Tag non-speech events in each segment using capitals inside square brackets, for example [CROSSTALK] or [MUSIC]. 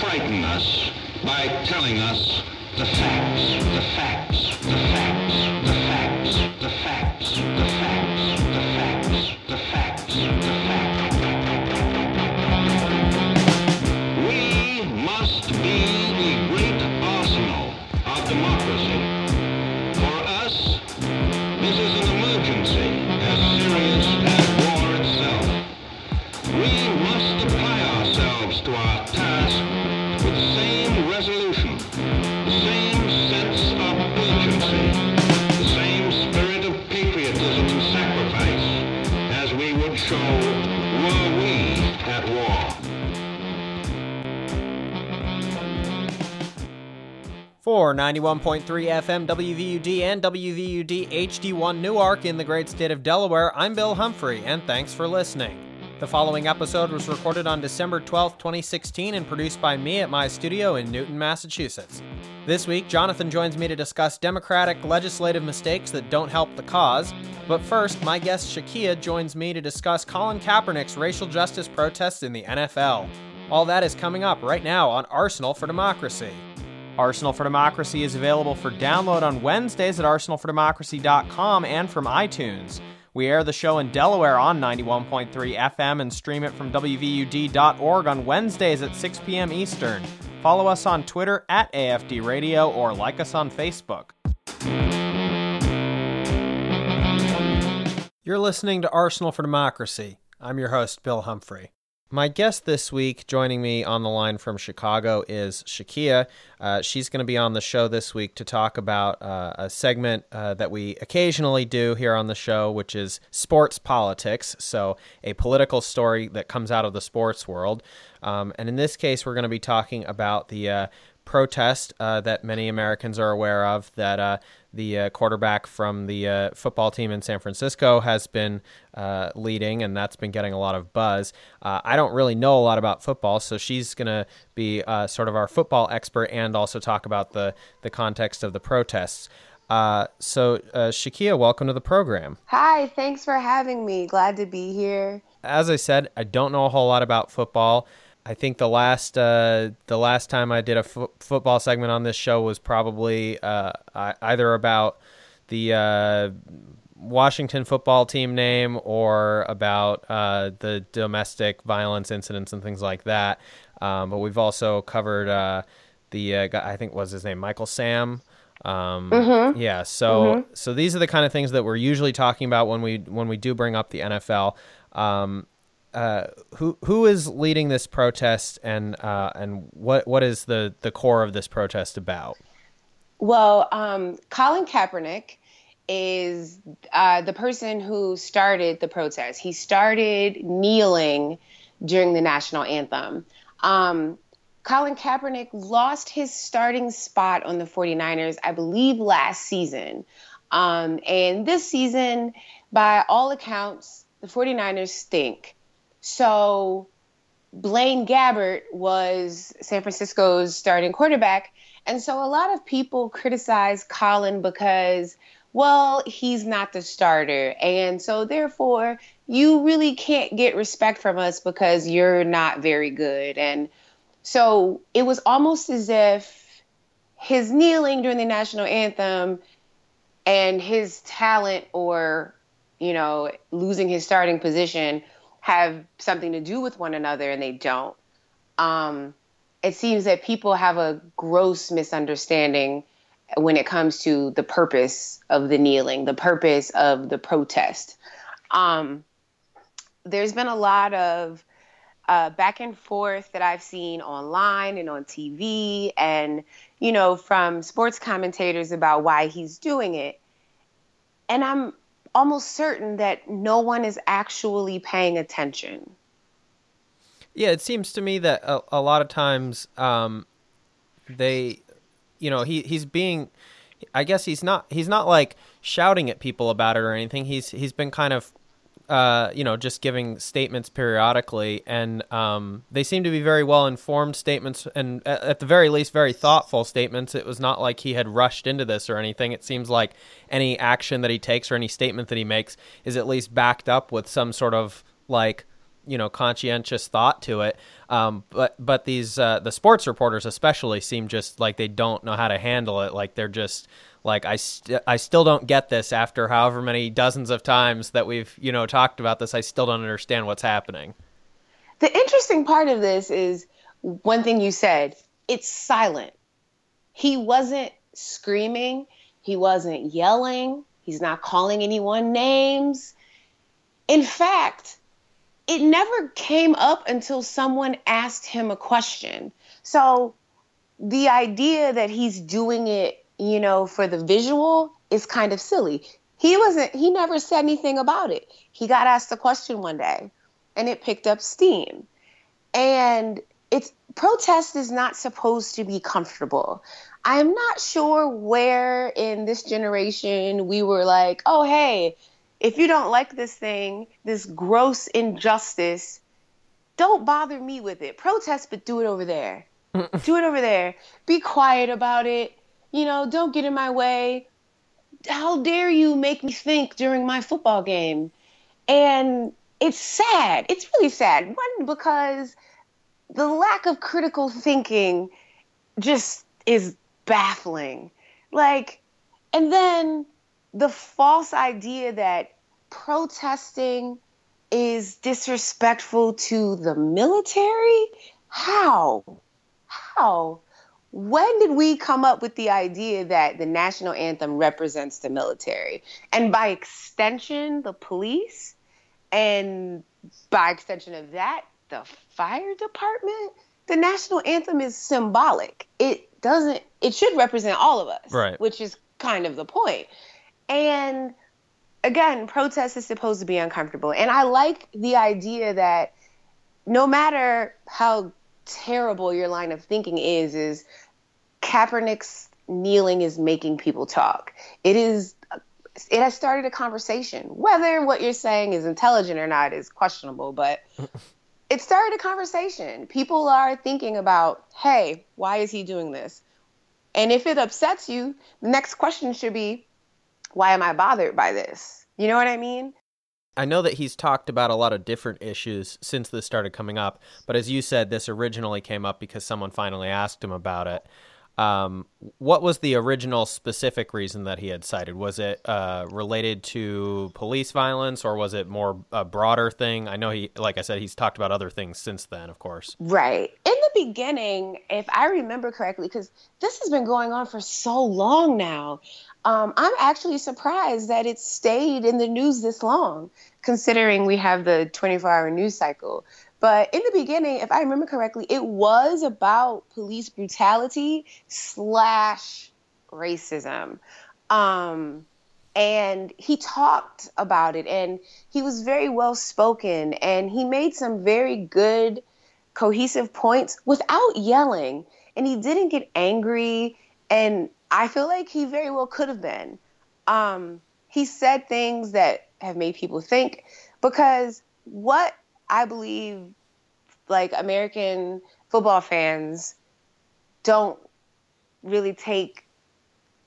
frighten us by telling us the facts, the facts, the facts, For 91.3 FM WVUD and WVUD HD1 Newark in the great state of Delaware, I'm Bill Humphrey, and thanks for listening. The following episode was recorded on December 12, 2016, and produced by me at my studio in Newton, Massachusetts. This week, Jonathan joins me to discuss Democratic legislative mistakes that don't help the cause. But first, my guest Shakeia joins me to discuss Colin Kaepernick's racial justice protests in the NFL. All that is coming up right now on Arsenal for Democracy. Arsenal for Democracy is available for download on Wednesdays at arsenalfordemocracy.com and from iTunes. We air the show in Delaware on 91.3 FM and stream it from WVUD.org on Wednesdays at 6 p.m. Eastern. Follow us on Twitter at AFD Radio or like us on Facebook. You're listening to Arsenal for Democracy. I'm your host, Bill Humphrey. My guest this week, joining me on the line from Chicago, is Shakeia. Uh, she's going to be on the show this week to talk about uh, a segment uh, that we occasionally do here on the show, which is sports politics. So, a political story that comes out of the sports world. Um, and in this case, we're going to be talking about the uh, protest uh, that many Americans are aware of that uh, the uh, quarterback from the uh, football team in San Francisco has been uh, leading, and that's been getting a lot of buzz. Uh, I don't really know a lot about football, so she's going to be sort of our football expert and also talk about the, the context of the protests. so, Shakeia, welcome to the program. Hi, thanks for having me. Glad to be here. As I said, I don't know a whole lot about football. I think the last uh, the last time I did a football segment on this show was probably uh, either about the uh, Washington football team name or about uh, the domestic violence incidents and things like that. Um, but we've also covered uh, the uh, guy, I think was his name Michael Sam. Um, mm-hmm. Yeah, so mm-hmm. so these are the kind of things that we're usually talking about when we when we do bring up the NFL. Um, uh, who who is leading this protest and uh, and what what is the the core of this protest about? Well, um, Colin Kaepernick is uh, the person who started the protest. He started kneeling during the national anthem. Um, Colin Kaepernick lost his starting spot on the 49ers, I believe, last season. Um, and this season, by all accounts, the 49ers stink. So Blaine Gabbert was San Francisco's starting quarterback. And so a lot of people criticize Colin because, well, he's not the starter. And so therefore, you really can't get respect from us because you're not very good. And so it was almost as if his kneeling during the national anthem and his talent or, you know, losing his starting position have something to do with one another and they don't. Um, it seems that people have a gross misunderstanding when it comes to the purpose of the kneeling, the purpose of the protest. Um, there's been a lot of uh, back and forth that I've seen online and on TV, and you know, from sports commentators about why he's doing it. And I'm almost certain that no one is actually paying attention. Yeah, it seems to me that a, a lot of times um, they, you know, he he's being, I guess he's not he's not like shouting at people about it or anything. He's he's been kind of uh, you know, just giving statements periodically, and um, they seem to be very well informed statements, and at the very least, very thoughtful statements. It was not like he had rushed into this or anything. It seems like any action that he takes or any statement that he makes is at least backed up with some sort of like you know conscientious thought to it. Um, but but these uh, the sports reporters especially seem just like they don't know how to handle it. Like they're just like I st- I still don't get this after however many dozens of times that we've you know talked about this. I still don't understand what's happening. The interesting part of this is one thing you said. It's silent. He wasn't screaming. He wasn't yelling. He's not calling anyone names. In fact, it never came up until someone asked him a question. So the idea that he's doing it, you know, for the visual is kind of silly. He wasn't, he never said anything about it. He got asked a question one day and it picked up steam. And it's protest is not supposed to be comfortable. I'm not sure where in this generation we were like, oh, hey, if you don't like this thing, this gross injustice, don't bother me with it. Protest, but do it over there. [LAUGHS] do it over there. Be quiet about it. You know, don't get in my way. How dare you make me think during my football game? And it's sad. It's really sad. One, because the lack of critical thinking just is baffling. Like, and then the false idea that protesting is disrespectful to the military? How? How? When did we come up with the idea that the national anthem represents the military? And by extension, the police? And by extension of that, the fire department? The national anthem is symbolic. It doesn't, it should represent all of us, right. which is kind of the point. And again, protest is supposed to be uncomfortable. And I like the idea that no matter how terrible your line of thinking is, is Kaepernick's kneeling is making people talk. It is it has started a conversation. Whether what you're saying is intelligent or not is questionable, but [LAUGHS] it started a conversation. People are thinking about, hey, why is he doing this? And if it upsets you, the next question should be, why am I bothered by this? You know what I mean? I know that he's talked about a lot of different issues since this started coming up, but as you said, this originally came up because someone finally asked him about it. Um, what was the original specific reason that he had cited? Was it uh, related to police violence, or was it more a broader thing? I know he, like I said, he's talked about other things since then, of course. Right. In the beginning, if I remember correctly, because this has been going on for so long now, um, I'm actually surprised that it stayed in the news this long, considering we have the 24 hour news cycle. But in the beginning, if I remember correctly, it was about police brutality slash racism. Um, and he talked about it and he was very well spoken and he made some very good cohesive points without yelling and he didn't get angry and I feel like he very well could have been. Um, he said things that have made people think because what I believe like American football fans don't really take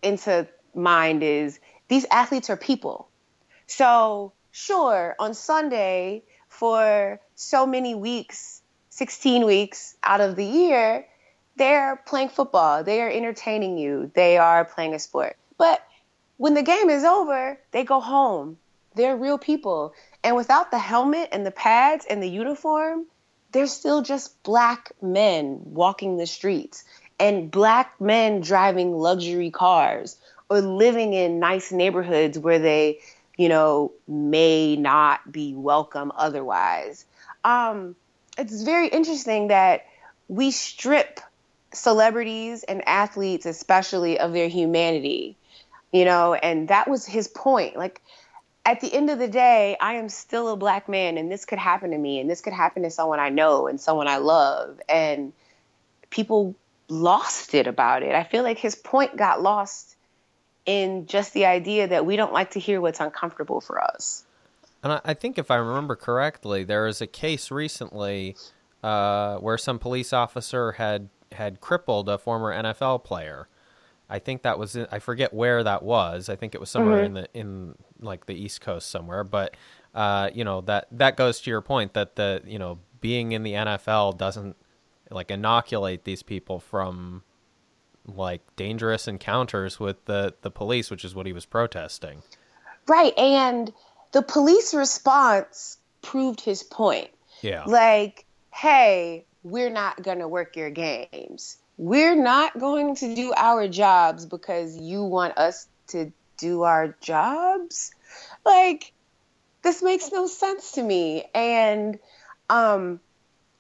into mind is these athletes are people. So, sure, on Sunday for so many weeks, 16 weeks out of the year, they're playing football, they are entertaining you, they are playing a sport. But when the game is over, they go home. They're real people. And without the helmet and the pads and the uniform, they're still just black men walking the streets and black men driving luxury cars or living in nice neighborhoods where they, you know, may not be welcome otherwise. Um, it's very interesting that we strip celebrities and athletes especially of their humanity you know and that was his point like at the end of the day i am still a black man and this could happen to me and this could happen to someone i know and someone i love and people lost it about it i feel like his point got lost in just the idea that we don't like to hear what's uncomfortable for us and i think if i remember correctly there was a case recently uh, where some police officer had had crippled a former NFL player. I think that was in, I forget where that was. I think it was somewhere mm-hmm. in the in like the East Coast somewhere. But uh, you know that that goes to your point that the you know being in the NFL doesn't like inoculate these people from like dangerous encounters with the the police, which is what he was protesting. Right, and the police response proved his point. Yeah. Like, hey, we're not going to work your games. We're not going to do our jobs because you want us to do our jobs. Like, this makes no sense to me. And um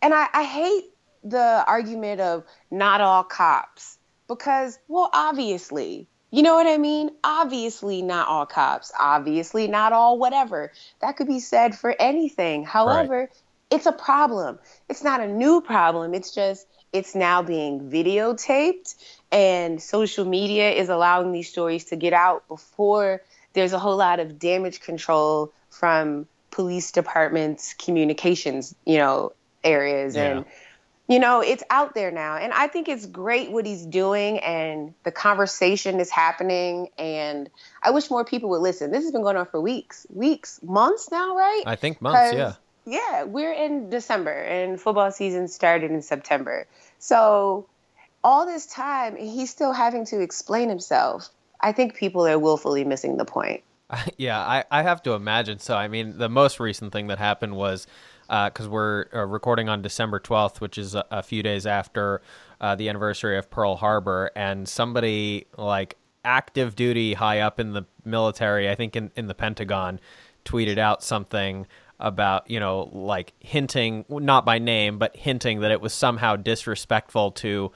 and I, I hate the argument of not all cops because well obviously you know what I mean? Obviously, not all cops. Obviously, not all whatever. That could be said for anything. However, right. it's a problem. It's not a new problem. It's just, it's now being videotaped, and social media is allowing these stories to get out before there's a whole lot of damage control from police departments, communications, you know, areas. Yeah. And you know, it's out there now. And I think it's great what he's doing and the conversation is happening. And I wish more people would listen. This has been going on for weeks, weeks, months now, right? I think months, yeah. Yeah, we're in December and football season started in September. So all this time, he's still having to explain himself. I think people are willfully missing the point. [LAUGHS] Yeah, I, I have to imagine so. I mean, the most recent thing that happened was because uh, we're uh, recording on December 12th, which is a, a few days after uh, the anniversary of Pearl Harbor, and somebody like active duty high up in the military, I think in, in the Pentagon, tweeted out something about, you know, like hinting, not by name, but hinting that it was somehow disrespectful to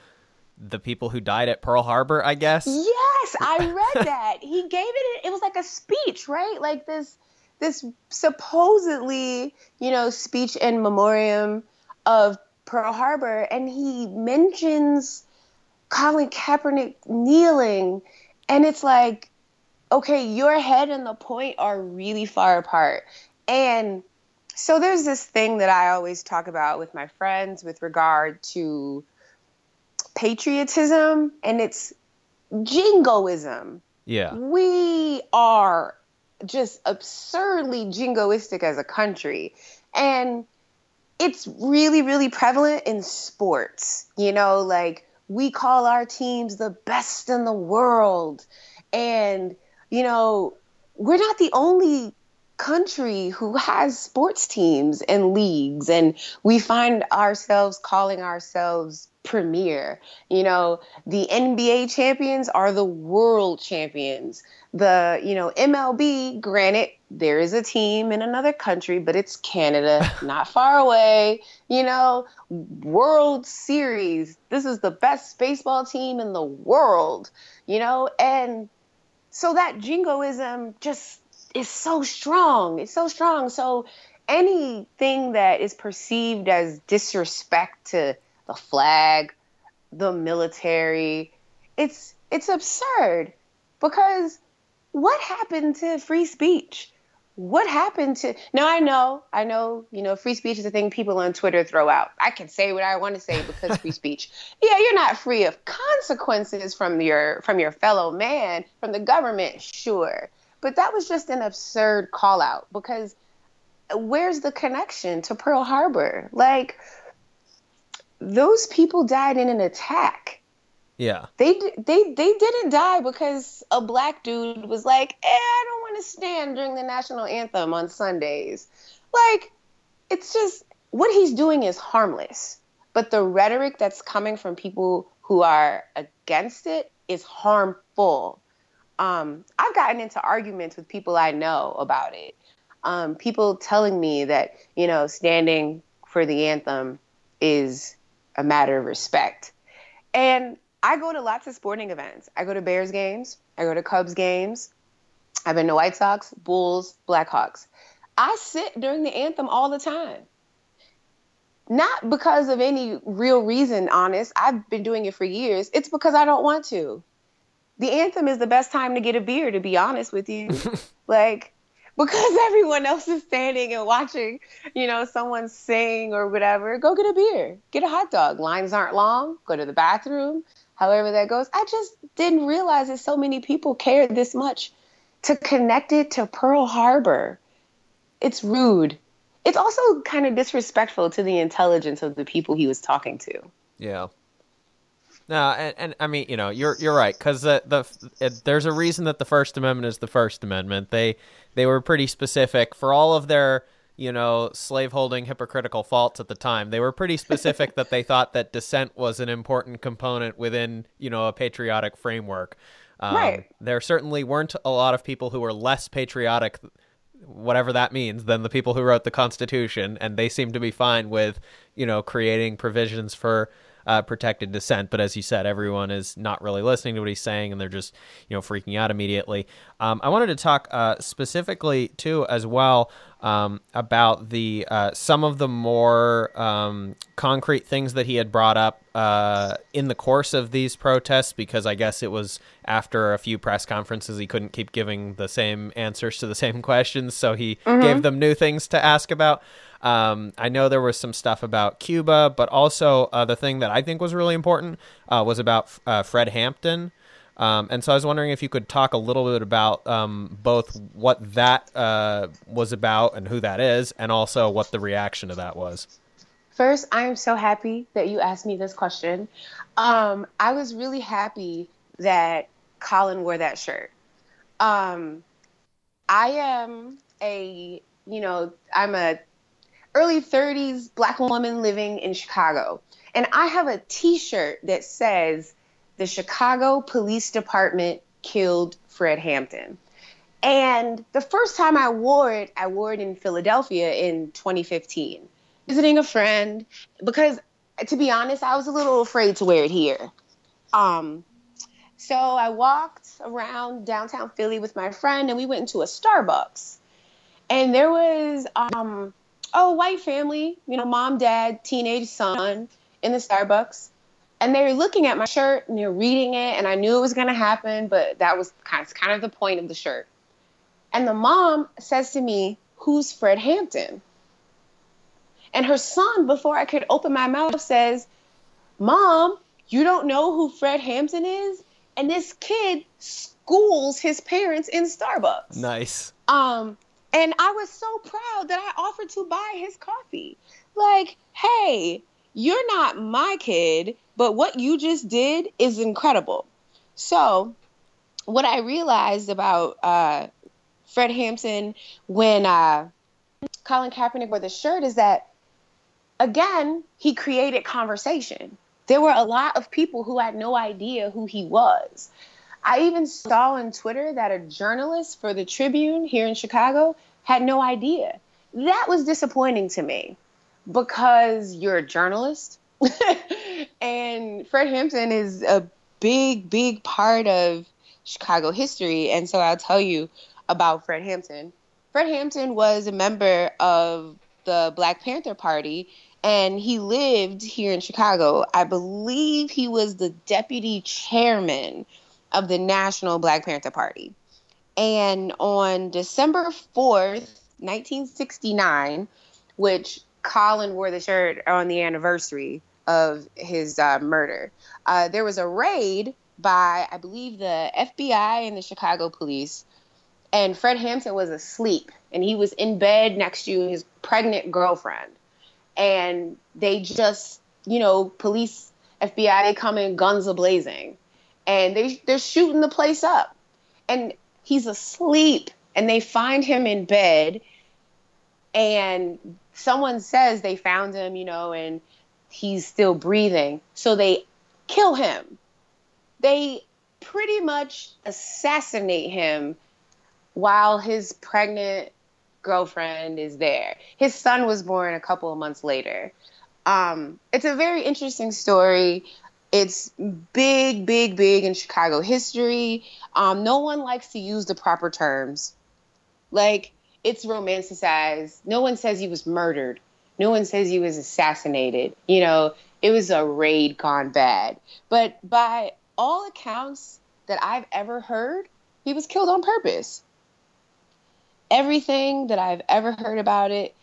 the people who died at Pearl Harbor, I guess. Yes, I read that. he gave it, it was like a speech, right? Like this this supposedly, you know, speech in memoriam of Pearl Harbor, and he mentions Colin Kaepernick kneeling, and it's like, okay, your head and the point are really far apart. And so there's this thing that I always talk about with my friends with regard to patriotism, and it's jingoism. Yeah. We are just absurdly jingoistic as a country. And it's really, really prevalent in sports. You know, like we call our teams the best in the world. And, you know, we're not the only country who has sports teams and leagues. And we find ourselves calling ourselves premier. You know, the NBA champions are the world champions. The, you know, MLB, granted, there is a team in another country, but it's Canada, [LAUGHS] not far away. You know, World Series, this is the best baseball team in the world, you know, and so that jingoism just is so strong. It's so strong. So anything that is perceived as disrespect to the flag, the military. It's it's absurd because what happened to free speech? What happened to Now I know, I know, you know, free speech is a thing people on Twitter throw out. I can say what I want to say because free [LAUGHS] speech. Yeah, you're not free of consequences from your from your fellow man, from the government, sure. But that was just an absurd call out because where's the connection to Pearl Harbor? Like those people died in an attack. Yeah. They they they didn't die because a black dude was like, eh, I don't want to stand during the national anthem on Sundays. Like, it's just what he's doing is harmless, but the rhetoric that's coming from people who are against it is harmful. Um, I've gotten into arguments with people I know about it. Um, people telling me that you know standing for the anthem is a matter of respect. And I go to lots of sporting events. I go to Bears games, I go to Cubs games. I've been to White Sox, Bulls, Blackhawks. I sit during the anthem all the time. Not because of any real reason, honest. I've been doing it for years. It's because I don't want to. The anthem is the best time to get a beer, to be honest with you. [LAUGHS] like, because [LAUGHS] everyone else is standing and watching, you know, someone sing or whatever, go get a beer, get a hot dog. Lines aren't long, go to the bathroom, however that goes. I just didn't realize that so many people cared this much to connect it to Pearl Harbor. it's rude. It's also kind of disrespectful to the intelligence of the people he was talking to. Yeah. No, and, and I mean, you know, you're you're right because the the there's a reason that the First Amendment is the First Amendment. They they were pretty specific for all of their you know slaveholding hypocritical faults at the time. They were pretty specific [LAUGHS] that they thought that dissent was an important component within you know a patriotic framework. Um, right. There certainly weren't a lot of people who were less patriotic whatever that means than the people who wrote the constitution and they seem to be fine with you know creating provisions for uh, protected dissent. But as you said, everyone is not really listening to what he's saying, and they're just you know freaking out immediately. Um, I wanted to talk uh, specifically too as well um, about the uh, some of the more um, concrete things that he had brought up uh, in the course of these protests, because I guess it was after a few press conferences he couldn't keep giving the same answers to the same [LAUGHS] questions, so he mm-hmm. gave them new things to ask about. Um, I know there was some stuff about Cuba, but also uh, the thing that I think was really important uh, was about uh, Fred Hampton. Um, and so I was wondering if you could talk a little bit about um, both what that uh, was about and who that is, and also what the reaction to that was. First, I am so happy that you asked me this question. Um, I was really happy that Colin wore that shirt. Um, I am a, you know, I'm a early 30s black woman living in Chicago. And I have a t shirt that says, The Chicago Police Department killed Fred Hampton. And the first time I wore it, I wore it in Philadelphia in 2015, visiting a friend, because to be honest, I was a little afraid to wear it here. Um, so I walked around downtown Philly with my friend, and we went into a Starbucks. And there was um, oh, white family, you know, mom, dad, teenage son in the Starbucks. And they were looking at my shirt and they're reading it, and I knew it was going to happen, but that was kind of, kind of the point of the shirt. And the mom says to me, Who's Fred Hampton? And her son, before I could open my mouth, says, Mom, you don't know who Fred Hampton is? And this kid schools his parents in Starbucks. Nice. Um, and I was so proud that I offered to buy his coffee. Like, hey, you're not my kid, but what you just did is incredible. So, what I realized about uh, Fred Hampton when uh, Colin Kaepernick wore the shirt is that, again, he created conversation. There were a lot of people who had no idea who he was. I even saw on Twitter that a journalist for the Tribune here in Chicago had no idea. That was disappointing to me because you're a journalist [LAUGHS] and Fred Hampton is a big, big part of Chicago history. And so I'll tell you about Fred Hampton. Fred Hampton was a member of the Black Panther Party and he lived here in Chicago. I believe he was the deputy chairman of the National Black Panther Party. And on December 4th, 1969, which Colin wore the shirt on the anniversary of his uh, murder, uh, there was a raid by, I believe, the FBI and the Chicago police. And Fred Hampton was asleep and he was in bed next to his pregnant girlfriend. And they just, you know, police, FBI, they come in guns a blazing and they, they're shooting the place up. And he's asleep and they find him in bed and someone says they found him, you know, and he's still breathing. So they kill him. They pretty much assassinate him while his pregnant girlfriend is there. His son was born a couple of months later. Um, it's a very interesting story. It's big, big, big in Chicago history. Um, no one likes to use the proper terms. Like, it's romanticized. No one says he was murdered. No one says he was assassinated. You know, it was a raid gone bad. But by all accounts that I've ever heard, he was killed on purpose. Everything that I've ever heard about it,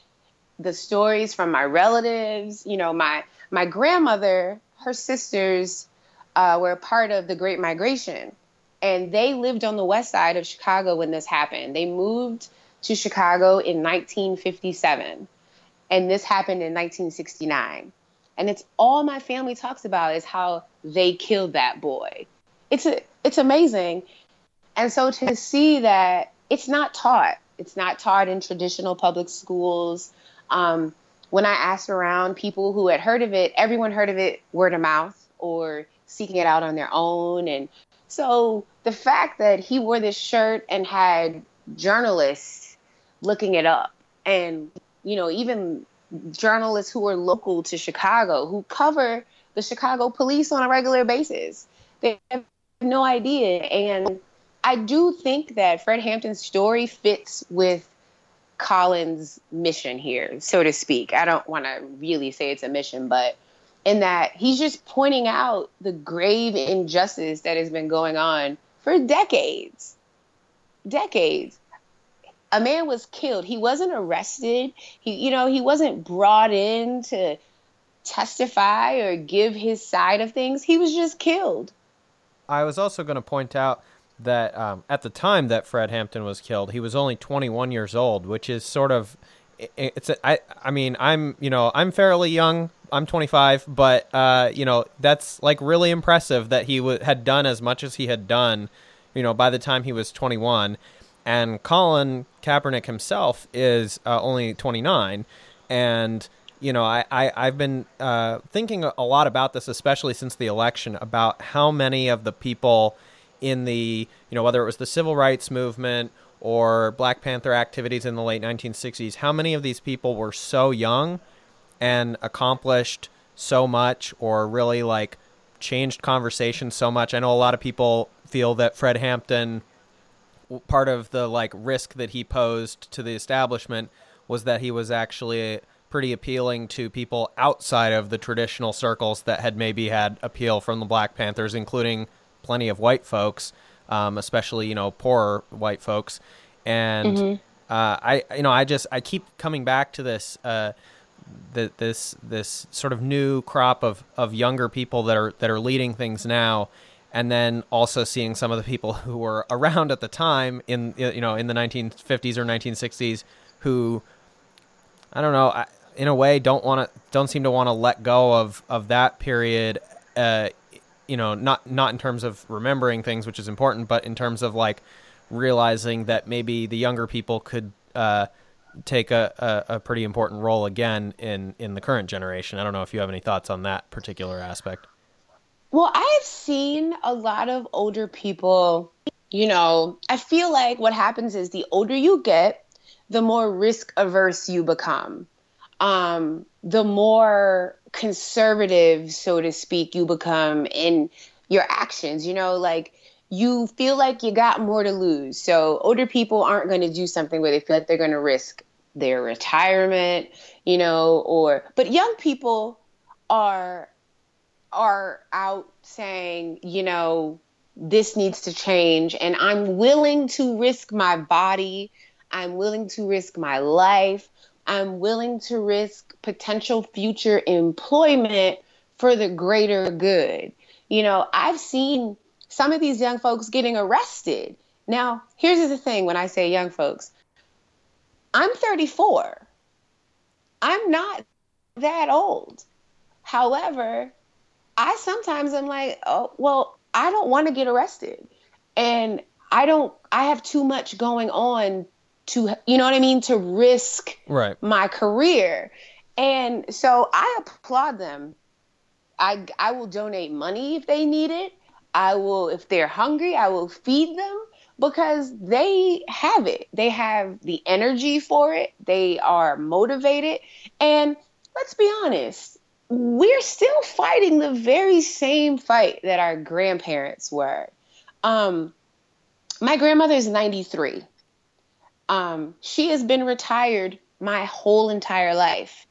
the stories from my relatives, you know, my my grandmother her sisters uh, were part of the Great Migration, and they lived on the west side of Chicago when this happened. They moved to Chicago in 1957. And this happened in 1969. And it's all my family talks about is how they killed that boy. It's a, it's amazing. And so to see that it's not taught, it's not taught in traditional public schools. Um, when I asked around people who had heard of it, everyone heard of it word of mouth or seeking it out on their own. And so the fact that he wore this shirt and had journalists looking it up and, you know, even journalists who are local to Chicago who cover the Chicago police on a regular basis, they have no idea. And I do think that Fred Hampton's story fits with Colin's mission here, so to speak. I don't want to really say it's a mission, but in that he's just pointing out the grave injustice that has been going on for decades. Decades. A man was killed. He wasn't arrested. He you know, he wasn't brought in to testify or give his side of things. He was just killed. I was also going to point out that um, at the time that Fred Hampton was killed, he was only 21 years old, which is sort of it's a, I I mean I'm you know I'm fairly young I'm 25 but uh you know that's like really impressive that he w- had done as much as he had done you know by the time he was 21 and Colin Kaepernick himself is uh, only 29 and you know I, I I've been uh, thinking a lot about this especially since the election about how many of the people in the you know whether it was the civil rights movement or Black Panther activities in the late 1960s, how many of these people were so young and accomplished so much or really like changed conversation so much? I know a lot of people feel that Fred Hampton part of the like risk that he posed to the establishment was that he was actually pretty appealing to people outside of the traditional circles that had maybe had appeal from the Black Panthers, including plenty of white folks um, especially you know poorer white folks. And mm-hmm. uh, I you know I just I keep coming back to this. Uh, the, this this sort of new crop of, of younger people that are that are leading things now, and then also seeing some of the people [LAUGHS] who were around at the time in you know in the 1950s or 1960s who I don't know in a way don't want to don't seem to want to let go of of that period uh, you know, not not in terms of remembering things, which is important, but in terms of like realizing that maybe the younger people could uh, take a, a, a, pretty important role again in in the current generation. I don't know if you have any thoughts on that particular aspect. Well, I've seen a lot of older people. You know, I feel like what happens is the older you get, the more risk averse you become. Um, the more conservative, so to speak, you become in your actions. You know, like you feel like you got more to lose. So older people aren't going to do something where they feel like they're going to risk their retirement, you know, or but young people are are out saying, you know, this needs to change and I'm willing to risk my body, I'm willing to risk my life, I'm willing to risk potential future employment for the greater good. You know, I've seen some of these young folks getting arrested. Now, here's the thing when I say young folks, I'm 34. I'm not that old. However, I sometimes am like, oh, well, I don't want to get arrested. And I don't, I have too much going on to, you know what I mean, to risk right. my career. And so I applaud them. I I will donate money if they need it. I will if they're hungry, I will feed them because they have it. They have the energy for it. They are motivated. And let's be honest, we're still fighting the very same fight that our grandparents were. Um, my grandmother is 93. Um, she has been retired my whole entire life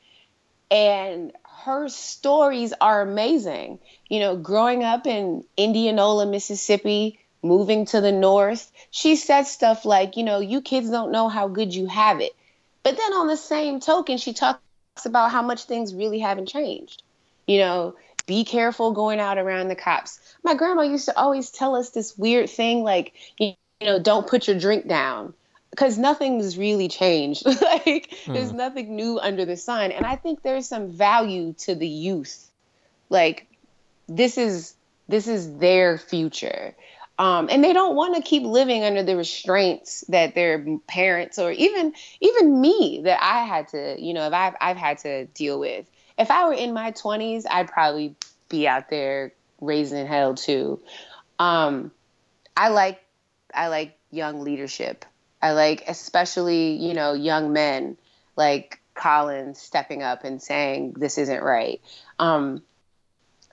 and her stories are amazing. You know, growing up in Indianola, Mississippi, moving to the north, she said stuff like, you know, you kids don't know how good you have it. But then on the same token, she talks about how much things really haven't changed. You know, be careful going out around the cops. My grandma used to always tell us this weird thing like, you know, don't put your drink down. Because nothing's really changed. [LAUGHS] like hmm. there's nothing new under the sun. And I think there's some value to the youth. Like this is this is their future. Um, and they don't want to keep living under the restraints that their parents or even even me that I had to, you know, if I've I've had to deal with. If I were in my 20s, I'd probably be out there raising hell too. Um, I like I like young leadership. I like especially, you know, young men like Colin stepping up and saying this isn't right. Um,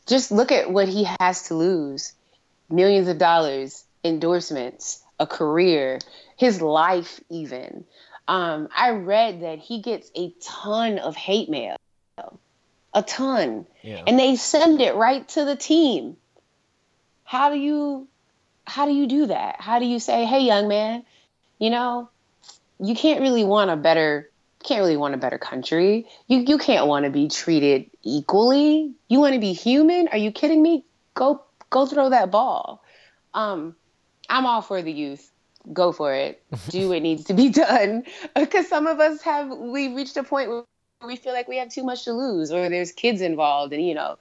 just look at what he has to lose. Millions of dollars, endorsements, a career, his life even. Um, I read that he gets a ton of hate mail. A ton. Yeah. And they send it right to the team. How do you how do you do that? How do you say, "Hey young man, you know, you can't really want a better can't really want a better country. You you can't want to be treated equally. You want to be human? Are you kidding me? Go go throw that ball. Um, I'm all for the youth. Go for it. [LAUGHS] Do what needs to be done. [LAUGHS] Because some of us have we reached a point where we feel like we have too much to lose, or there's kids involved, and you know,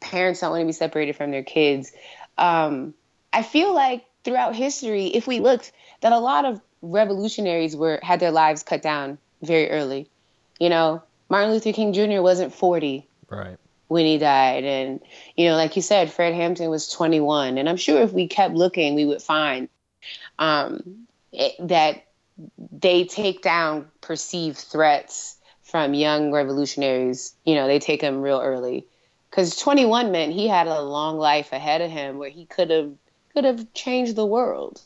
parents don't want to be separated from their kids. Um, I feel like throughout history, if we looked, that a lot of revolutionaries were had their lives cut down very early. You know, Martin Luther King Jr. wasn't 40 right. when he died. And, you know, like you said, Fred Hampton was 21. And I'm sure if we kept looking, we would find um, it, that they take down perceived threats from young revolutionaries. You know, they take them real early. Because 21 meant he had a long life ahead of him where he could have could have changed the world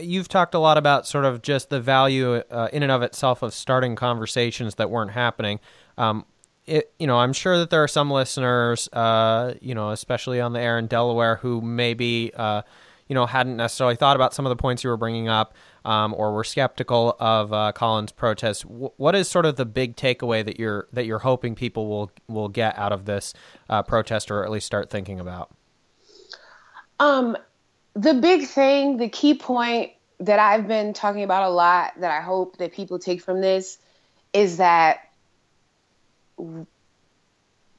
you've talked a lot about sort of just the value uh, in and of itself of starting conversations that weren't happening. Um, it, you know, I'm sure that there are some listeners, uh, you know, especially on the air in Delaware, who maybe, uh, you know, hadn't necessarily thought about some of the points you were bringing up, um, or were skeptical of uh, Colin's protest. W- what is sort of the big takeaway that you're that you're hoping people will will get out of this uh, protest, or at least start thinking about? Um, the big thing, the key point that I've been talking about a lot that I hope that people take from this is that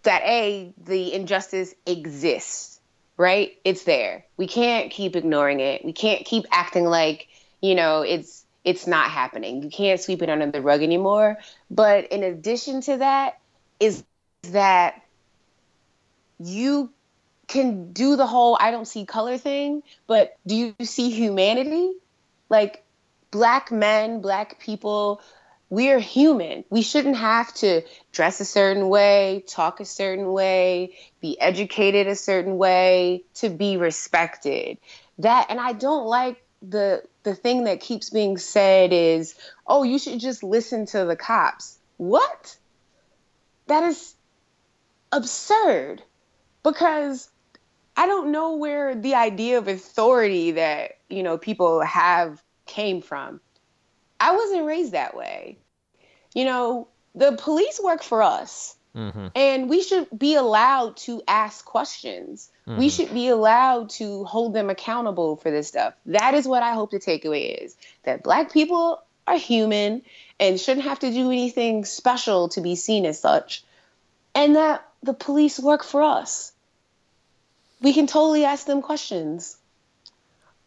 that a the injustice exists, right? It's there. We can't keep ignoring it. We can't keep acting like, you know, it's it's not happening. You can't sweep it under the rug anymore. But in addition to that is that you can do the whole I don't see color thing, but do you see humanity? Like black men, black people, we're human. We shouldn't have to dress a certain way, talk a certain way, be educated a certain way to be respected. That and I don't like the the thing that keeps being said is, "Oh, you should just listen to the cops." What? That is absurd because I don't know where the idea of authority that, you know, people have came from. I wasn't raised that way. You know, the police work for us. Mm-hmm. And we should be allowed to ask questions. Mm-hmm. We should be allowed to hold them accountable for this stuff. That is what I hope the takeaway is that black people are human and shouldn't have to do anything special to be seen as such. And that the police work for us we can totally ask them questions.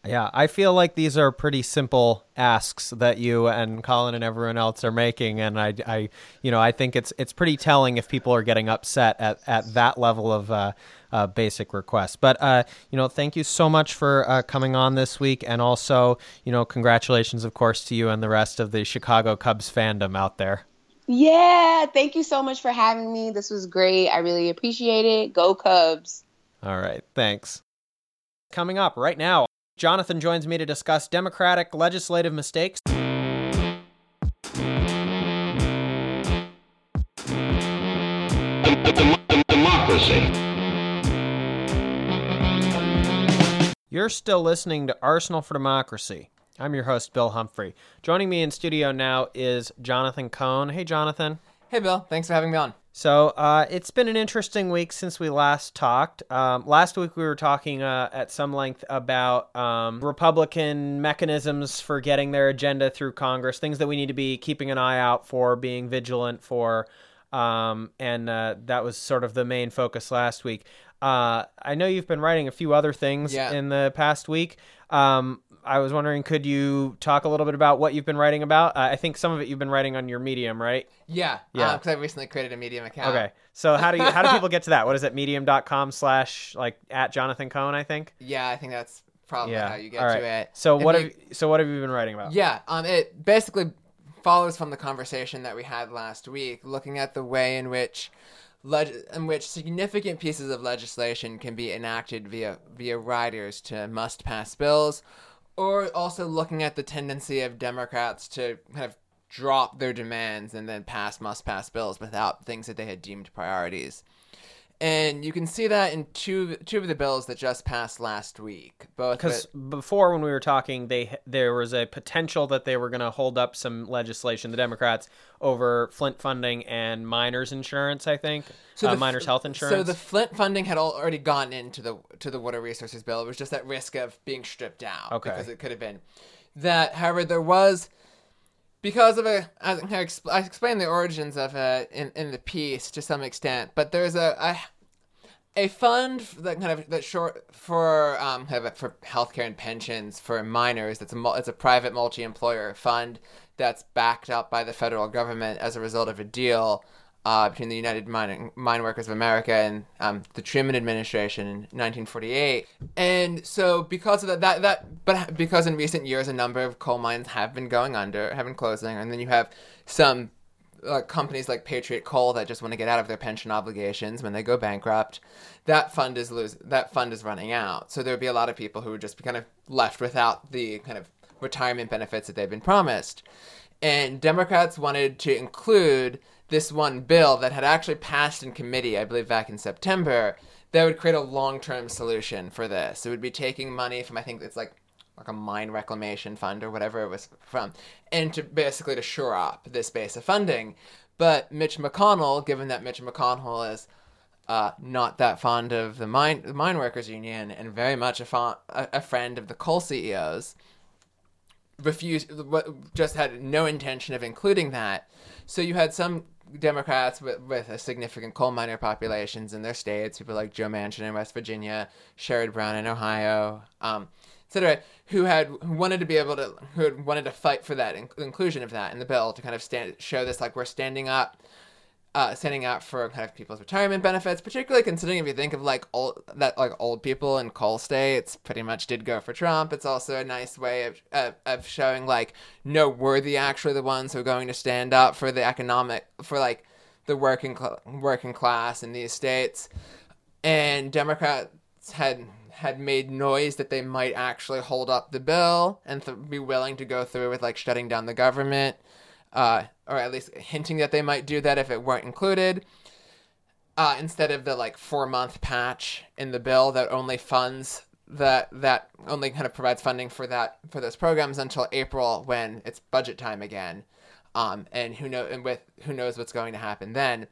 Yeah, I feel like these are pretty simple asks that you and Colin and everyone else are making, and I, I you know, I think it's it's pretty telling if people are getting upset at, at that level of uh, uh, basic request. But uh, you know, thank you so much for uh, coming on this week, and also, you know, congratulations, of course, to you and the rest of the Chicago Cubs fandom out there. Yeah, thank you so much for having me. This was great. I really appreciate it. Go Cubs. All right, thanks. Coming up right now, Jonathan joins me to discuss Democratic legislative mistakes. Democracy. You're still listening to Arsenal for Democracy. I'm your host, Bill Humphrey. Joining me in studio now is Jonathan Cohn. Hey, Jonathan. Hey, Bill. Thanks for having me on. So uh, it's been an interesting week since we last talked. Um, last week we were talking uh, at some length about um, Republican mechanisms for getting their agenda through Congress, things that we need to be keeping an eye out for, being vigilant for. Um, and uh, that was sort of the main focus last week. Uh, I know you've been writing a few other things Yeah. in the past week. Um, I was wondering, could you talk a little bit about what you've been writing about? Uh, I think some of it you've been writing on your Medium, right? Yeah, Yeah. Because I recently created a Medium account. Okay. So how do you how do [LAUGHS] people get to that? What is it? Medium.com slash like at Jonathan Cohn, I think. Yeah, I think that's probably Yeah. how you get All right. to it. So If what you- have so what have you been writing about? Yeah, um, it basically follows from the conversation that we had last week, looking at the way in which leg- in which significant pieces of legislation can be enacted via via riders to must pass bills, or also looking at the tendency of Democrats to kind of drop their demands and then pass must pass bills without things that they had deemed priorities. And you can see that in two two of the bills that just passed last week. Both Because before, when we were talking, they there was a potential that they were going to hold up some legislation, the Democrats, over Flint funding and miners insurance. I think uh, the- miners health insurance. So the Flint funding had already gone into the to the water resources bill. It was just at risk of being stripped out Okay. because it could have been that. However, there was because of a I, I explained the origins of it in, in the piece to some extent, but there's a, a a fund that kind of that short for um kind of for healthcare and pensions for miners. That's a it's a private multi-employer fund that's backed up by the federal government as a result of a deal uh, between the United Mine, Mine Workers of America and um, the Truman administration in 1948. And so because of that, that that but because in recent years a number of coal mines have been going under, have been closing, and then you have some companies like Patriot Coal that just want to get out of their pension obligations when they go bankrupt, that fund is lose that fund is running out. So there would be a lot of people who would just be kind of left without the kind of retirement benefits that they've been promised. And Democrats wanted to include this one bill that had actually passed in committee, I believe back in September, that would create a long-term solution for this. It would be taking money from I think it's like like a mine reclamation fund or whatever it was from, and to basically to shore up this base of funding. But Mitch McConnell, given that Mitch McConnell is uh, not that fond of the mine the mine workers union and very much a, fo- a, a friend of the coal CEOs, refused just had no intention of including that. So you had some Democrats with, with a significant coal miner populations in their states, people like Joe Manchin in West Virginia, Sherrod Brown in Ohio, um, etc., who had who wanted to be able to who had wanted to fight for that in, inclusion of that in the bill to kind of stand show this like we're standing up uh, standing up for kind of people's retirement benefits, particularly considering if you think of like old that like old people in coal states pretty much did go for Trump. It's also a nice way of of, of showing like no, we're the actually the ones who are going to stand up for the economic for like the working cl- working class in these states. And Democrats had had made noise that they might actually hold up the bill and th- be willing to go through with like shutting down the government uh, or at least hinting that they might do that if it weren't included, uh, instead of the like four month patch in the bill that only funds that that only kind of provides funding for that for those programs until April when it's budget time again, um, and who know and with who knows what's going to happen then.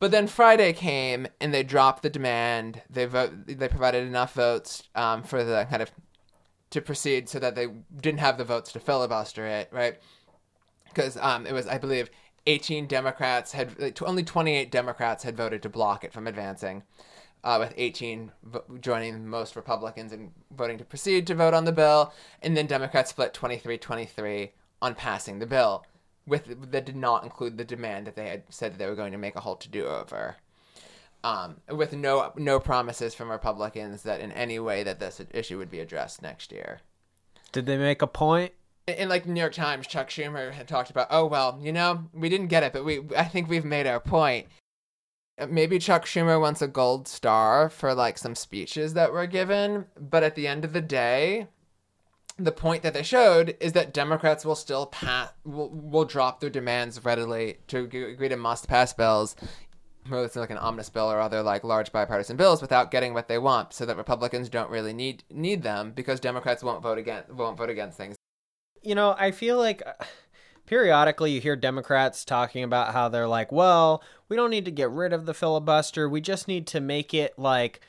But then Friday came and they dropped the demand. They vote. They provided enough votes um, for the kind of to proceed so that they didn't have the votes to filibuster it, right? because um, it was, I believe, 18 Democrats had like, only 28 Democrats had voted to block it from advancing, uh, with 18 vo- joining most Republicans and voting to proceed to vote on the bill, and then Democrats split 23-23 on passing the bill, with that did not include the demand that they had said that they were going to make a whole to do over. Um, with no no promises from Republicans that in any way that this issue would be addressed next year Did they make a point? in like New York Times, Chuck Schumer had talked about, oh well, you know, we didn't get it, but we I think we've made our point. Uh, Maybe Chuck Schumer wants a gold star for like some speeches that were given, but at the end of the day, the point that they showed is that Democrats will still pass will, will drop their demands readily to agree to must pass bills whether it's like an omnibus bill or other like large bipartisan bills without getting what they want so that Republicans don't really need need them because Democrats won't vote against won't vote against things you know, I feel like uh, periodically you hear Democrats talking about how they're like, well, we don't need to get rid of the filibuster. We just need to make it like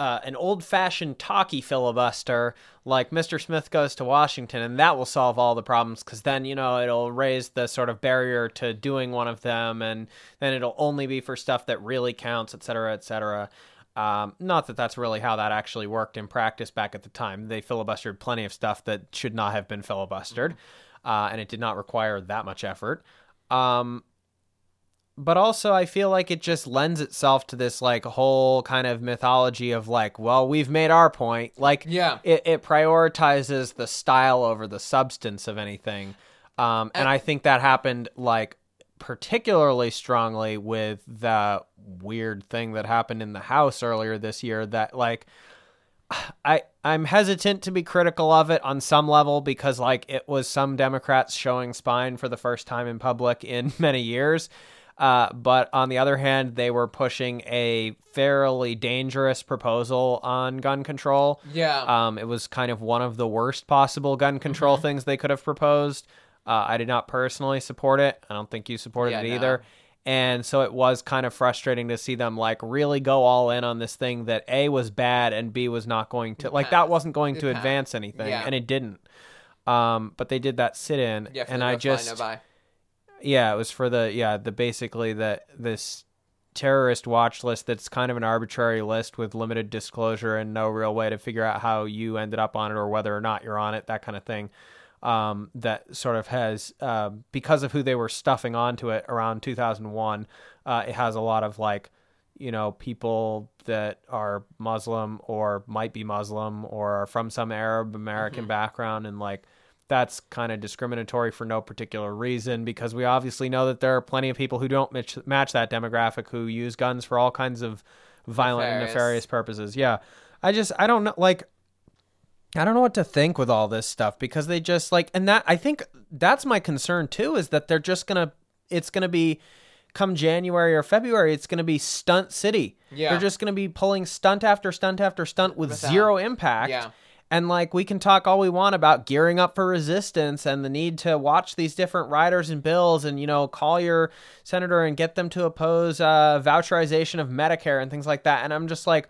uh, an old fashioned talkie filibuster, like Mr. Smith goes to Washington, and that will solve all the problems because then, you know, it'll raise the sort of barrier to doing one of them, and then it'll only be for stuff that really counts, et cetera, et cetera. Um, not that that's really how that actually worked in practice back at the time. They filibustered plenty of stuff that should not have been filibustered, uh, and it did not require that much effort. Um, but also I feel like it just lends itself to this like whole kind of mythology of like, well, we've made our point. Like, Yeah. it, it prioritizes the style over the substance of anything. Um, and I think that happened like particularly strongly with the weird thing that happened in the House earlier this year that like [SIGHS] I I'm hesitant to be critical of it on some level because like it was some Democrats showing spine for the first time in public in [LAUGHS] many years. Uh, but on the other hand, they were pushing a fairly dangerous proposal on gun control. Yeah. Um, it was kind of one of the worst possible gun control things they could have proposed. Uh, I did not personally support it. I don't think you supported Yeah, it no. either. And so it was kind of frustrating to see them like really go all in on this thing that A was bad and B was not going to like that wasn't going It to passed. advance anything Yeah. and it didn't. Um, but they did that sit in yeah. and I no no just. Yeah, it was for the yeah, the basically the this terrorist watch list that's kind of an arbitrary list with limited disclosure and no real way to figure out how you ended up on it or whether or not you're on it, that kind of thing. Um, that sort of has uh, because of who they were stuffing onto it around 2001. Uh, it has a lot of like you know people that are Muslim or might be Muslim or are from some Arab American background and like that's kind of discriminatory for no particular reason because we obviously know that there are plenty of people who don't match, match that demographic who use guns for all kinds of violent and Nefarious. nefarious purposes. Yeah. I just I don't know like I don't know what to think with all this stuff because they just like and that I think that's my concern too is that they're just going to it's going to be come January or February it's going to be stunt city. Yeah. They're just going to be pulling stunt after stunt after stunt with Without- zero impact. Yeah. And like we can talk all we want about gearing up for resistance and the need to watch these different riders and bills and you know call your senator and get them to oppose uh, voucherization of Medicare and things like that. And I'm just like,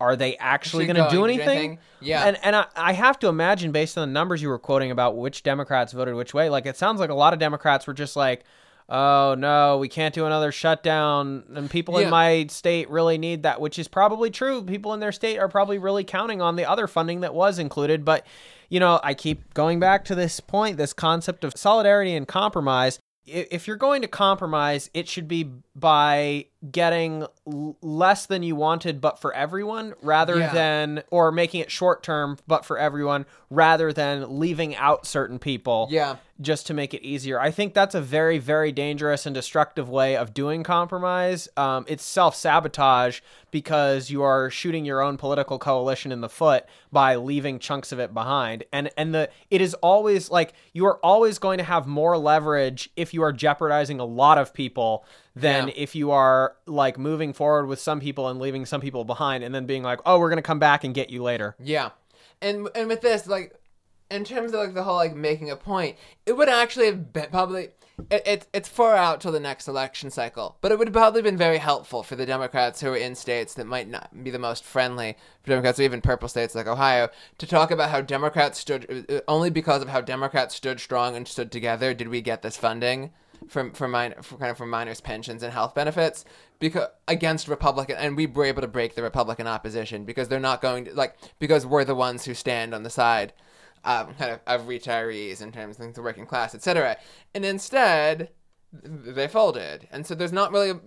are they actually Actually going to do going to do anything? anything? Yeah. And and I, I have to imagine based on the numbers you were quoting about which Democrats voted which way, like it sounds like a lot of Democrats were just like. Oh no, we can't do another shutdown, and people Yeah. in my state really need that, which is probably true. People in their state are probably really counting on the other funding that was included. But, you know, I keep going back to this point this concept of solidarity and compromise. If you're going to compromise, it should be by getting l- less than you wanted, but for everyone, rather Yeah. than, or making it short term, but for everyone, rather than leaving out certain people Yeah. just to make it easier. I think that's a very, very dangerous and destructive way of doing compromise. Um, it's self sabotage because you are shooting your own political coalition in the foot by leaving chunks of it behind. And and the it is always like you are always going to have more leverage if you are jeopardizing a lot of people than Yeah. if you are like moving forward with some people and leaving some people behind and then being like, oh, we're gonna come back and get you later. Yeah, and and with this, like, in terms of like the whole like making a point, it would actually have been probably it, it it's far out till the next election cycle, but it would have probably been very helpful for the Democrats who are in states that might not be the most friendly for Democrats, or even purple states like Ohio, to talk about how Democrats stood uh, only because of how Democrats stood strong and stood together did we get this funding from for miner kind of for miners pensions and health benefits because against Republican and we were able to break the Republican opposition because they're not going to like because we're the ones who stand on the side um, kind of of retirees in terms of the working class, etc. And instead, they folded, and so there's not really a,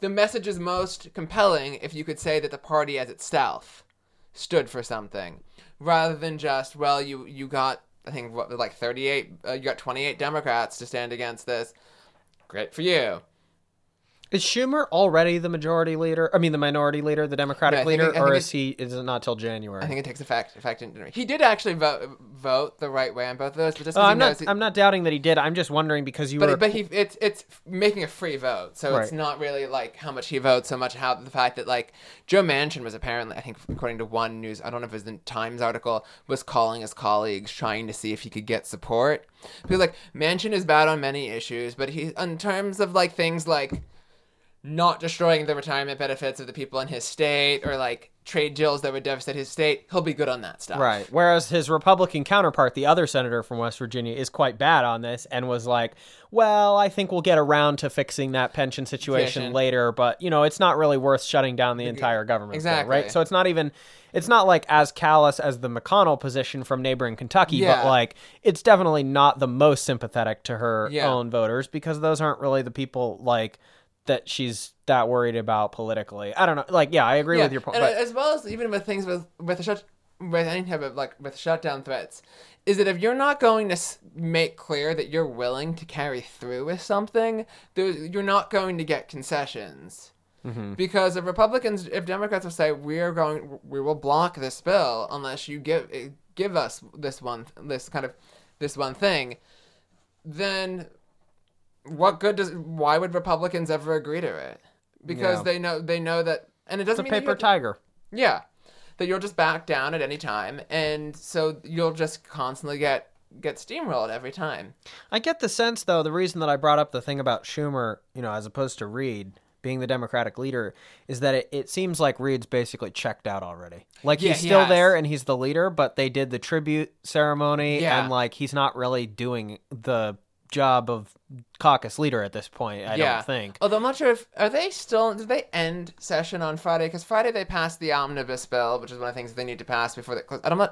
the message is most compelling if you could say that the party as itself stood for something rather than just well you you got I think what like 38 uh, you got 28 Democrats to stand against this great for you Is Schumer already the majority leader? I mean, the minority leader, the Democratic No, leader, it- or is he? Is it not till January? I think it takes effect effect in January. He did actually vote vote the right way on both of those, but just Oh, I'm not. I'm not doubting that he did. I'm just wondering because you But were. but he it's it's making a free vote, so it's not really like how much he votes, so much how the fact that like Joe Manchin was apparently, I think according to one news, I don't know if it was the Times article, was calling his colleagues trying to see if he could get support because like Manchin is bad on many issues, but he in terms of like things like not destroying the retirement benefits of the people in his state or like trade deals that would devastate his state, he'll be good on that stuff. Right. Whereas his Republican counterpart, the other senator from West Virginia, is quite bad on this and was like, well, I think we'll get around to fixing that pension situation later, but, you know, it's not really worth shutting down the entire government. Exactly. right. So it's not even, it's not like as callous as the McConnell position from neighboring Kentucky, but like, it's definitely not the most sympathetic to her Yeah. own voters because those aren't really the people like that she's that worried about politically. I don't know. Like, yeah, I agree with your point. But as well as even with things with with shut with any type of like with shutdown threats, is that if you're not going to make clear that you're willing to carry through with something, you're not going to get concessions. Mm-hmm. Because if Republicans, if Democrats will say we are going, we will block this bill unless you give eh, give us this one, this kind of this one thing, then what good does? Why would Republicans ever agree to it? Because Yeah. they know they know that, and it doesn't mean that you paper to- tiger. yeah, that you'll just back down at any time, and so you'll just constantly get get steamrolled every time. I get the sense, though, the reason that I brought up the thing about Schumer, you know, as opposed to Reid being the Democratic leader, is that it, it seems like Reid's basically checked out already. Like Yeah, he's he still there and he's the leader, but they did the tribute ceremony, Yeah. and like he's not really doing the job of caucus leader at this point. I yeah, don't think. Although I'm not sure if are they still did they end session on Friday? Because Friday they passed the omnibus bill, which is one of the things they need to pass before they close. I don't know.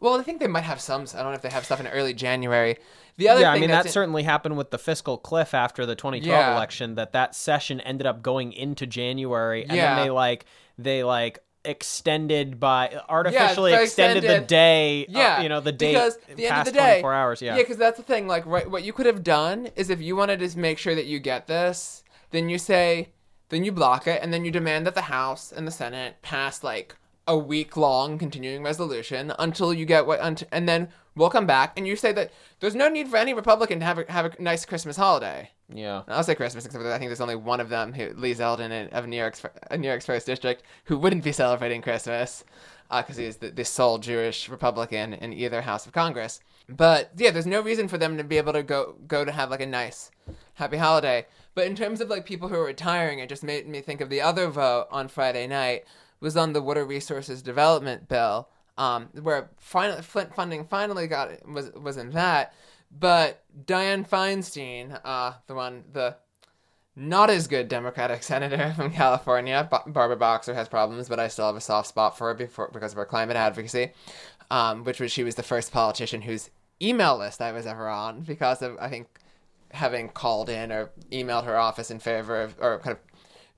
Well, I think they might have some. I don't know if they have stuff in early January. The other Yeah, I mean that in- certainly happened with the fiscal cliff after the 2012 Yeah. election. That that session ended up going into January, and Yeah. then they like they like extended by artificially so extended, the extended- day. uh, Yeah, you know the day because the end of the day, 24 hours. Yeah, yeah, because that's the thing. Like, right, what you could have done is if you wanted to make sure that you get this, then you say, then you block it, and then you demand that the House and the Senate pass like a week long continuing resolution until you get what, and then we'll come back and you say that there's no need for any Republican to have a, have a nice Christmas holiday. yeah. I'll say Christmas, except that I think there's only one of them, who, Lee Zeldin of New York's uh, New York's first district, who wouldn't be celebrating Christmas because he's the, the sole Jewish Republican in either House of Congress. But yeah, there's no reason for them to be able to go go to have like a nice, happy holiday. But in terms of like people who are retiring, it just made me think of the other vote on Friday night was on the Water Resources Development Bill, um, where Flint funding finally got was was in that. But Dianne Feinstein, uh, the one the not as good Democratic [LAUGHS] senator from California. Ba- Barbara Boxer has problems, but I still have a soft spot for her before, because of her climate advocacy, um, which was she was the first politician whose email list I was ever on because of I think having called in or emailed her office in favor of or kind of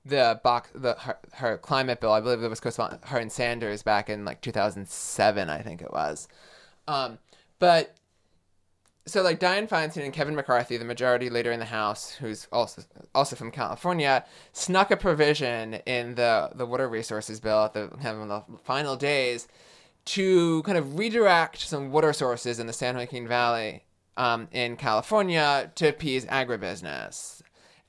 the box the her, her climate bill. I believe it was co her and Sanders back in like 2007, I think it was. Um, but so like Dianne Feinstein and Kevin McCarthy, the majority leader in the House, who's also also from California, snuck a provision in the the water resources bill at the kind of the final days to kind of redirect some water sources in the San Joaquin Valley um, in California to appease agribusiness.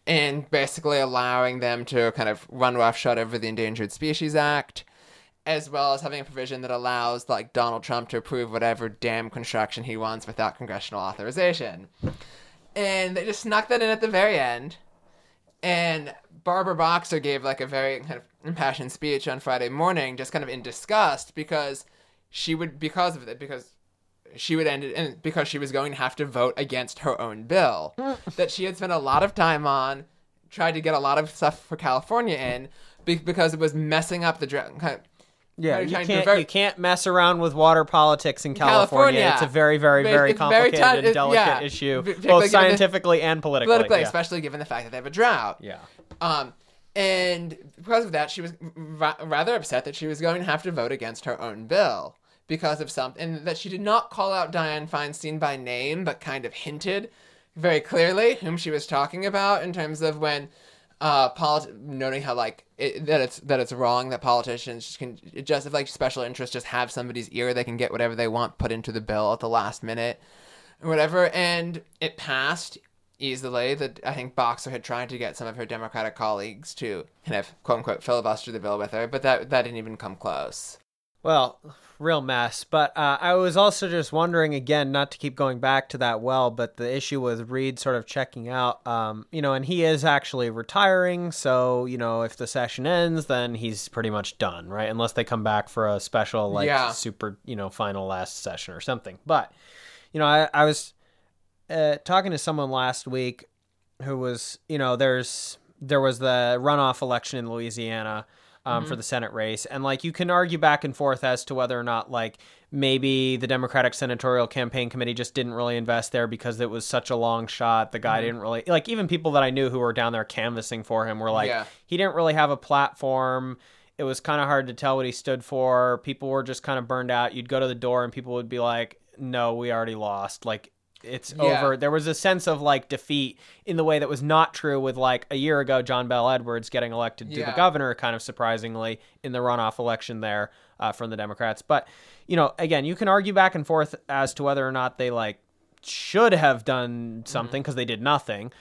And basically allowing them to kind of run roughshod over the Endangered Species Act, as well as having a provision that allows like Donald Trump to approve whatever dam construction he wants without congressional authorization. And they just snuck that in at the very end. And Barbara Boxer gave like a very kind of impassioned speech on Friday morning, just kind of in disgust because she would because of it because she would end it because she was going to have to vote against her own bill [LAUGHS] that she had spent a lot of time on, tried to get a lot of stuff for California in be- because it was messing up the dra- Yeah, you you trying to can't you can't mess around with water politics in California. California. It's a very, very, very it's very complicated and delicate yeah. issue, both given the- scientifically and politically. politically, yeah. especially given the fact that they have a drought. yeah. Um, and because of that, she was ra- rather upset that she was going to have to vote against her own bill because of something, and that she did not call out Dianne Feinstein by name, but kind of hinted very clearly whom she was talking about in terms of when uh, polit- noting how like it, that it's that it's wrong that politicians just can just if like special interests just have somebody's ear, they can get whatever they want put into the bill at the last minute, or whatever. And it passed easily. That I think Boxer had tried to get some of her Democratic colleagues to kind of quote unquote filibuster the bill with her, but that that didn't even come close. Well, real mess. But uh, I was also just wondering again, not to keep going back to that well, but the issue with Reid sort of checking out, um, you know, and he is actually retiring. So, you know, if the session ends, then he's pretty much done, right? Unless they come back for a special, like, Yeah. super, you know, final last session or something. But, you know, I, I was uh, talking to someone last week who was, you know, there's there was the runoff election in Louisiana um, for the Senate race, and like you can argue back and forth as to whether or not like maybe the Democratic Senatorial Campaign Committee just didn't really invest there because it was such a long shot. The guy didn't really like even people that I knew who were down there canvassing for him were like Yeah. he didn't really have a platform. It was kind of hard to tell what he stood for. People were just kind of burned out. You'd go to the door and people would be like, "No, we already lost." Like it's Yeah. over. There was a sense of like defeat in the way that was not true with like a year ago John Bel Edwards getting elected to the governor, kind of surprisingly in the runoff election there uh, from the Democrats. But you know, again, you can argue back and forth as to whether or not they like should have done something Mm-hmm. because they did nothing.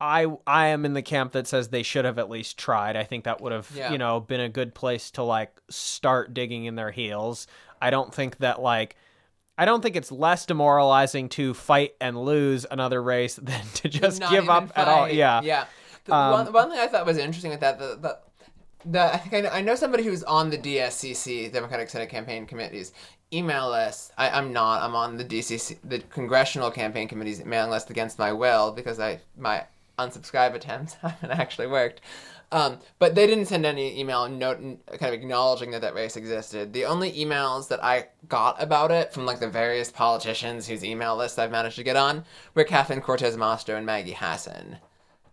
I I am in the camp that says they should have at least tried. I think that would have Yeah. you know been a good place to like start digging in their heels. I don't think that like I don't think it's less demoralizing to fight and lose another race [LAUGHS] than to just Not give up at all. Yeah. yeah. The Um, one, one thing I thought was interesting with that, the, the, the I think I know, I know somebody who's on the DSCC, Democratic Senate Campaign Committees, email list. I, I'm not. I'm on the DCC, the Congressional Campaign Committee's mailing list against my will because I my unsubscribe attempts [LAUGHS] haven't actually worked. Um, but they didn't send any email note kind of acknowledging that that race existed. The only emails that I got about it from like the various politicians whose email list I've managed to get on were Kathleen Cortez Masto and Maggie Hassan.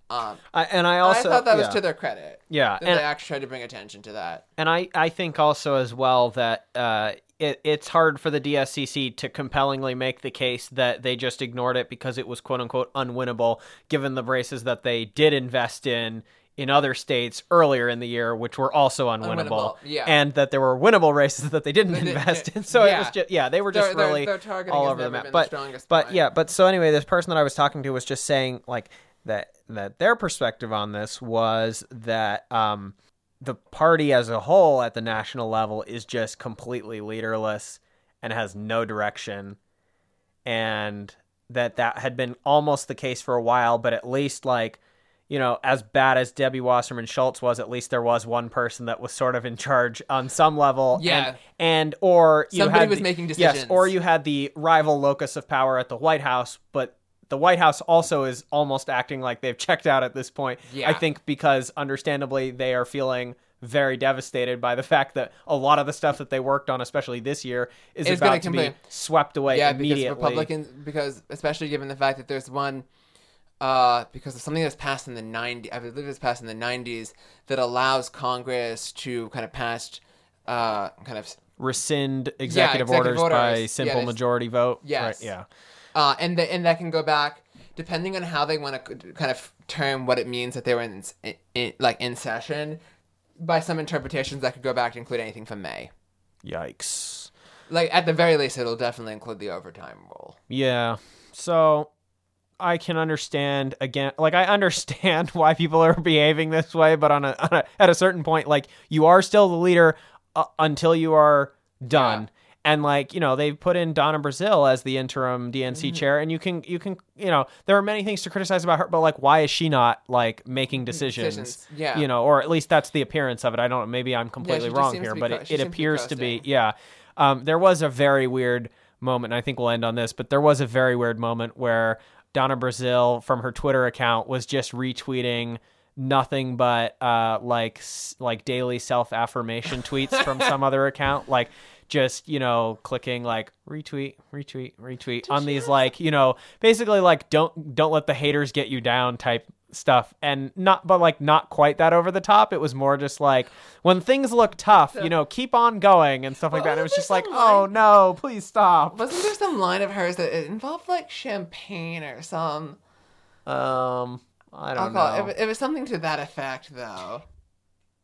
Um, I, and I I also thought that was to their credit. Yeah, and- they actually tried to bring attention to that. And I, I think also as well that uh, it, it's hard for the DSCC to compellingly make the case that they just ignored it because it was quote unquote unwinnable, given the races that they did invest in in other states earlier in the year, which were also unwinnable, Unwinnable, yeah. and that there were winnable races that they didn't invest in. [LAUGHS] So it yeah. was just yeah, they were just really targeting all over the map. the But strongest but yeah, but so anyway, this person that I was talking to was just saying like that that their perspective on this was that um the party as a whole at the national level is just completely leaderless and has no direction and that that had been almost the case for a while but at least like you know as bad as Debbie Wasserman Schultz was at least there was one person that was sort of in charge on some level Yeah. and, and or you Somebody had was the- making yes or you had the rival locus of power at the White House but the White House also is almost acting like they've checked out at this point. Yeah. I think because understandably they are feeling very devastated by the fact that a lot of the stuff that they worked on, especially this year, is It's about to be swept away yeah, because. Republicans, because especially given the fact that there's one, uh, because of something that's passed in the 90s, I believe it's passed in the 90s, that allows Congress to kind of pass, uh, kind of, rescind executive, executive orders, by orders. Yeah, simple there's- majority vote. Yes. Right, yeah. uh, and the, and that can go back depending on how they want to kind of term what it means that they were in, in, in like in session. By some interpretations, that could go back to include anything from May. Yikes. Like at the very least, it'll definitely include the overtime rule. Yeah. So I can understand again like I understand [LAUGHS] why people are behaving this way, but on a, on a at a certain point like you are still the leader uh, until you are done. Yeah. And like, you know, they've put in Donna Brazile as the interim DNC chair and you can you can, you know, there are many things to criticize about her, but like why is she not like making decisions? Decisions, yeah. You know, or at least that's the appearance of it. I don't know, maybe I'm completely just wrong here, but co- it, it seems to be appears to be yeah. Um, there was a very weird moment, and I think we'll end on this, but there was a very weird moment where Donna Brazile from her Twitter account was just retweeting nothing but uh, like like daily self affirmation tweets from [LAUGHS] some other account, like just you know clicking like retweet retweet retweet on these like you know basically like don't don't let the haters get you down type stuff and not but like not quite that over the top it was more just like when things look tough you know keep on going and stuff like that it was just like some oh no please stop Wasn't there some line of hers that it involved like champagne or some? um I don't call know. it. If it's something to that effect, though.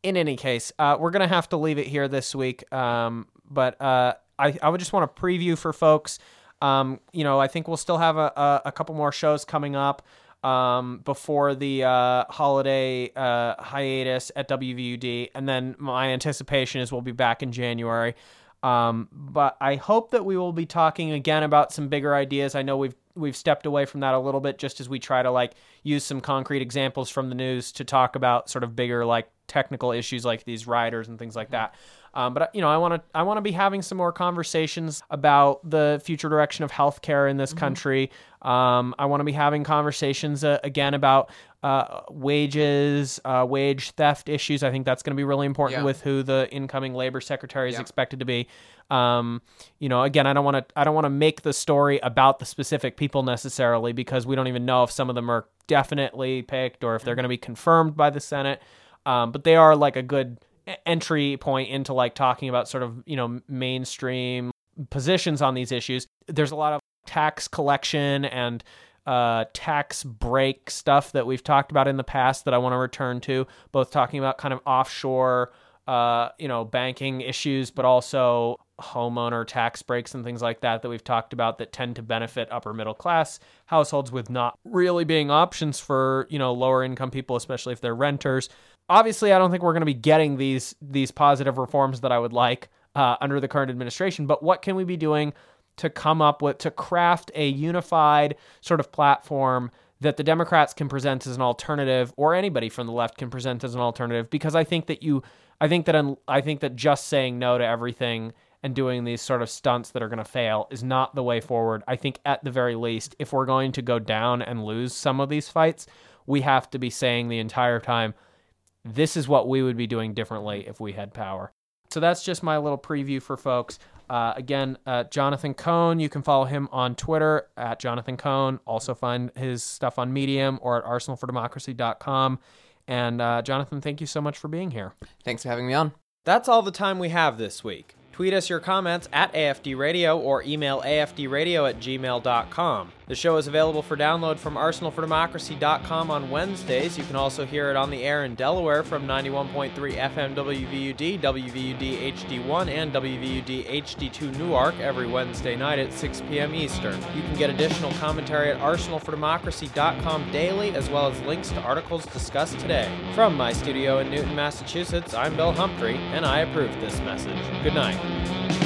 in any case, uh, we're gonna have to leave it here this week. Um, but uh, I, I would just want to preview for folks. Um, you know, I think we'll still have a, a, a couple more shows coming up um, before the uh, holiday uh, hiatus at WVUD, and then my anticipation is we'll be back in January. Um, but I hope that we will be talking again about some bigger ideas. I know we've we've stepped away from that a little bit just as we try to like use some concrete examples from the news to talk about sort of bigger like technical issues like these riders and things like that. Um, but you know, I want to I want to be having some more conversations about the future direction of healthcare in this country. Um, I want to be having conversations uh, again about uh, wages, uh, wage theft issues. I think that's going to be really important Yeah. with who the incoming labor secretary is Yeah. expected to be. Um, you know, again, I don't want to I don't want to make the story about the specific people necessarily because we don't even know if some of them are definitely picked or if they're going to be confirmed by the Senate. Um, but they are like a good entry point into like talking about sort of you know mainstream positions on these issues. There's a lot of tax collection and uh, tax break stuff that we've talked about in the past that I want to return to, both talking about kind of offshore, uh, you know, banking issues, but also homeowner tax breaks and things like that that we've talked about that tend to benefit upper middle class households with not really being options for, you know, lower income people, especially if they're renters. Obviously, I don't think we're going to be getting these these positive reforms that I would like uh, under the current administration, but what can we be doing to come up with to craft a unified sort of platform that the Democrats can present as an alternative or anybody from the left can present as an alternative because I think that you I think that I think that just saying no to everything and doing these sort of stunts that are going to fail is not the way forward. I think at the very least if we're going to go down and lose some of these fights, we have to be saying the entire time this is what we would be doing differently if we had power. So that's just my little preview for folks. Uh, again, uh, Jonathan Cohn, you can follow him on Twitter at Jonathan Cohn. Also find his stuff on Medium or at arsenalfordemocracy.com. And uh, Jonathan, thank you so much for being here. Thanks for having me on. That's all the time we have this week. Tweet us your comments at AFD Radio or email afdradio at gmail.com. The show is available for download from arsenalfordemocracy.com on Wednesdays. You can also hear it on the air in Delaware from 91.3 FM WVUD, WVUD HD1, and WVUD HD2 Newark every Wednesday night at 6 p.m. Eastern. You can get additional commentary at arsenalfordemocracy.com daily, as well as links to articles discussed today. From my studio in Newton, Massachusetts, I'm Bill Humphrey, and I approve this message. Good night.